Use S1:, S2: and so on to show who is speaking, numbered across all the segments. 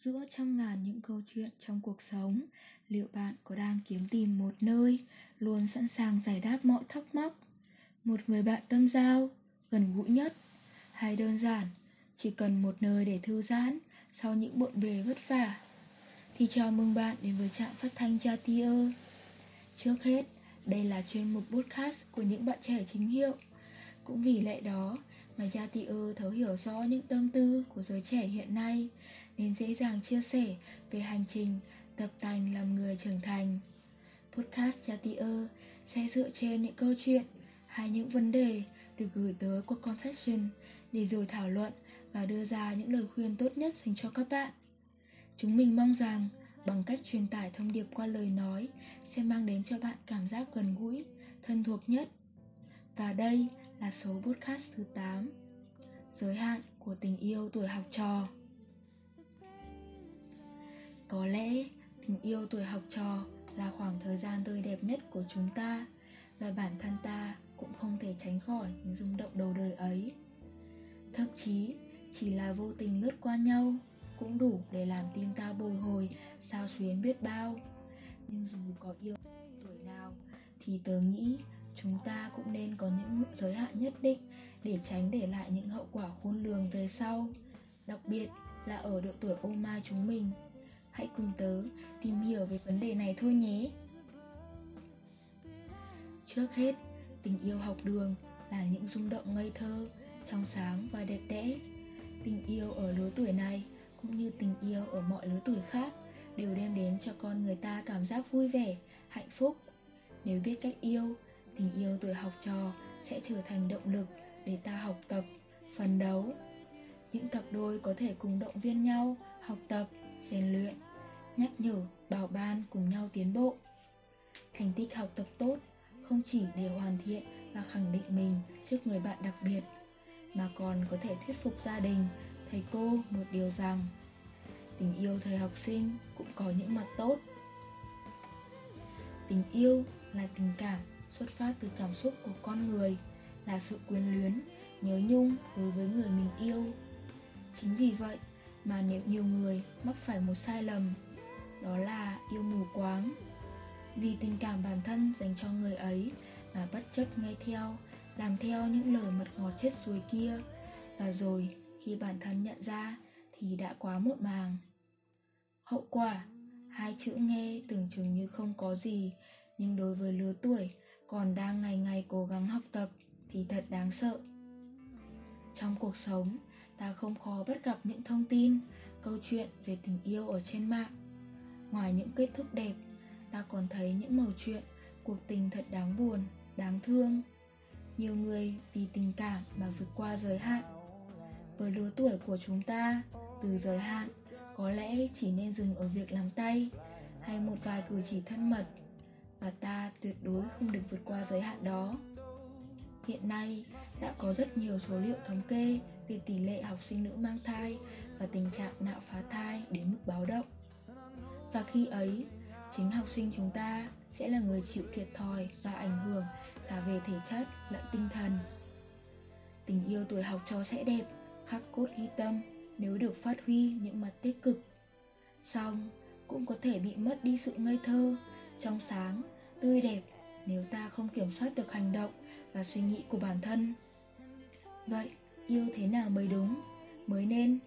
S1: giữa trăm ngàn những câu chuyện trong cuộc sống liệu bạn có đang kiếm tìm một nơi luôn sẵn sàng giải đáp mọi thắc mắc một người bạn tâm giao gần gũi nhất hay đơn giản chỉ cần một nơi để thư giãn sau những bộn bề vất vả thì chào mừng bạn đến với trạm phát thanh Chatier. Trước hết, đây là chuyên mục podcast của những bạn trẻ chính hiệu. Cũng vì lẽ đó mà Ư thấu hiểu rõ những tâm tư của giới trẻ hiện nay nên dễ dàng chia sẻ về hành trình tập tành làm người trưởng thành. Podcast Jatier sẽ dựa trên những câu chuyện hay những vấn đề được gửi tới qua Confession để rồi thảo luận và đưa ra những lời khuyên tốt nhất dành cho các bạn. Chúng mình mong rằng bằng cách truyền tải thông điệp qua lời nói sẽ mang đến cho bạn cảm giác gần gũi, thân thuộc nhất. Và đây là số podcast thứ 8 Giới hạn của tình yêu tuổi học trò Có lẽ tình yêu tuổi học trò là khoảng thời gian tươi đẹp nhất của chúng ta và bản thân ta cũng không thể tránh khỏi những rung động đầu đời ấy. Thậm chí, chỉ là vô tình lướt qua nhau cũng đủ để làm tim ta bồi hồi, sao xuyến biết bao nhưng dù có yêu tuổi nào, thì tớ nghĩ chúng ta cũng nên có những giới hạn nhất định để tránh để lại những hậu quả khôn lường về sau. Đặc biệt là ở độ tuổi ô ma chúng mình. Hãy cùng tớ tìm hiểu về vấn đề này thôi nhé. Trước hết, tình yêu học đường là những rung động ngây thơ, trong sáng và đẹp đẽ. Tình yêu ở lứa tuổi này cũng như tình yêu ở mọi lứa tuổi khác đều đem đến cho con người ta cảm giác vui vẻ, hạnh phúc. Nếu biết cách yêu tình yêu tuổi học trò sẽ trở thành động lực để ta học tập, phấn đấu. Những cặp đôi có thể cùng động viên nhau, học tập, rèn luyện, nhắc nhở, bảo ban cùng nhau tiến bộ. Thành tích học tập tốt không chỉ để hoàn thiện và khẳng định mình trước người bạn đặc biệt, mà còn có thể thuyết phục gia đình, thầy cô một điều rằng, tình yêu thời học sinh cũng có những mặt tốt. Tình yêu là tình cảm xuất phát từ cảm xúc của con người là sự quyến luyến, nhớ nhung đối với người mình yêu. Chính vì vậy mà nếu nhiều người mắc phải một sai lầm, đó là yêu mù quáng. Vì tình cảm bản thân dành cho người ấy mà bất chấp nghe theo, làm theo những lời mật ngọt chết suối kia, và rồi khi bản thân nhận ra thì đã quá muộn màng. Hậu quả, hai chữ nghe tưởng chừng như không có gì, nhưng đối với lứa tuổi còn đang ngày ngày cố gắng học tập thì thật đáng sợ. Trong cuộc sống, ta không khó bắt gặp những thông tin, câu chuyện về tình yêu ở trên mạng. Ngoài những kết thúc đẹp, ta còn thấy những mẩu chuyện, cuộc tình thật đáng buồn, đáng thương. Nhiều người vì tình cảm mà vượt qua giới hạn. Ở lứa tuổi của chúng ta, từ giới hạn, có lẽ chỉ nên dừng ở việc làm tay hay một vài cử chỉ thân mật và ta tuyệt đối không được vượt qua giới hạn đó. Hiện nay, đã có rất nhiều số liệu thống kê về tỷ lệ học sinh nữ mang thai và tình trạng nạo phá thai đến mức báo động. Và khi ấy, chính học sinh chúng ta sẽ là người chịu thiệt thòi và ảnh hưởng cả về thể chất lẫn tinh thần. Tình yêu tuổi học trò sẽ đẹp, khắc cốt ghi tâm nếu được phát huy những mặt tích cực. Song cũng có thể bị mất đi sự ngây thơ trong sáng, tươi đẹp nếu ta không kiểm soát được hành động và suy nghĩ của bản thân. Vậy, yêu thế nào mới đúng? Mới nên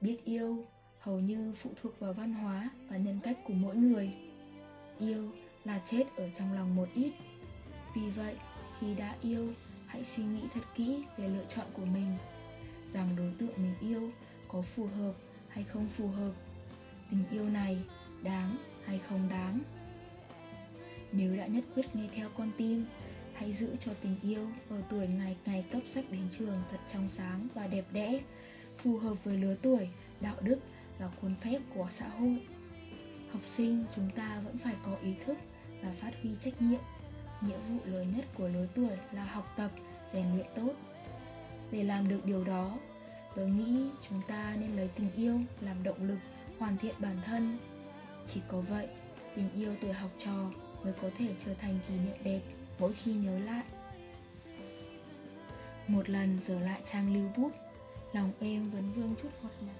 S1: biết yêu hầu như phụ thuộc vào văn hóa và nhân cách của mỗi người. Yêu là chết ở trong lòng một ít. Vì vậy, khi đã yêu, hãy suy nghĩ thật kỹ về lựa chọn của mình, rằng đối tượng mình yêu có phù hợp hay không phù hợp. Tình yêu này đáng hay không đáng? Nếu đã nhất quyết nghe theo con tim. Hãy giữ cho tình yêu ở tuổi ngày ngày cấp sách đến trường thật trong sáng và đẹp đẽ, phù hợp với lứa tuổi, đạo đức và khuôn phép của xã hội. Học sinh chúng ta vẫn phải có ý thức và phát huy trách nhiệm. Nghĩa vụ lớn nhất của lứa tuổi là học tập, rèn luyện tốt. Để làm được điều đó, tớ nghĩ chúng ta nên lấy tình yêu làm động lực hoàn thiện bản thân. Chỉ có vậy, tình yêu tuổi học trò mới có thể trở thành kỷ niệm đẹp mỗi khi nhớ lại. Một lần giờ lại trang lưu bút, lòng em vẫn vương chút ngọt ngào.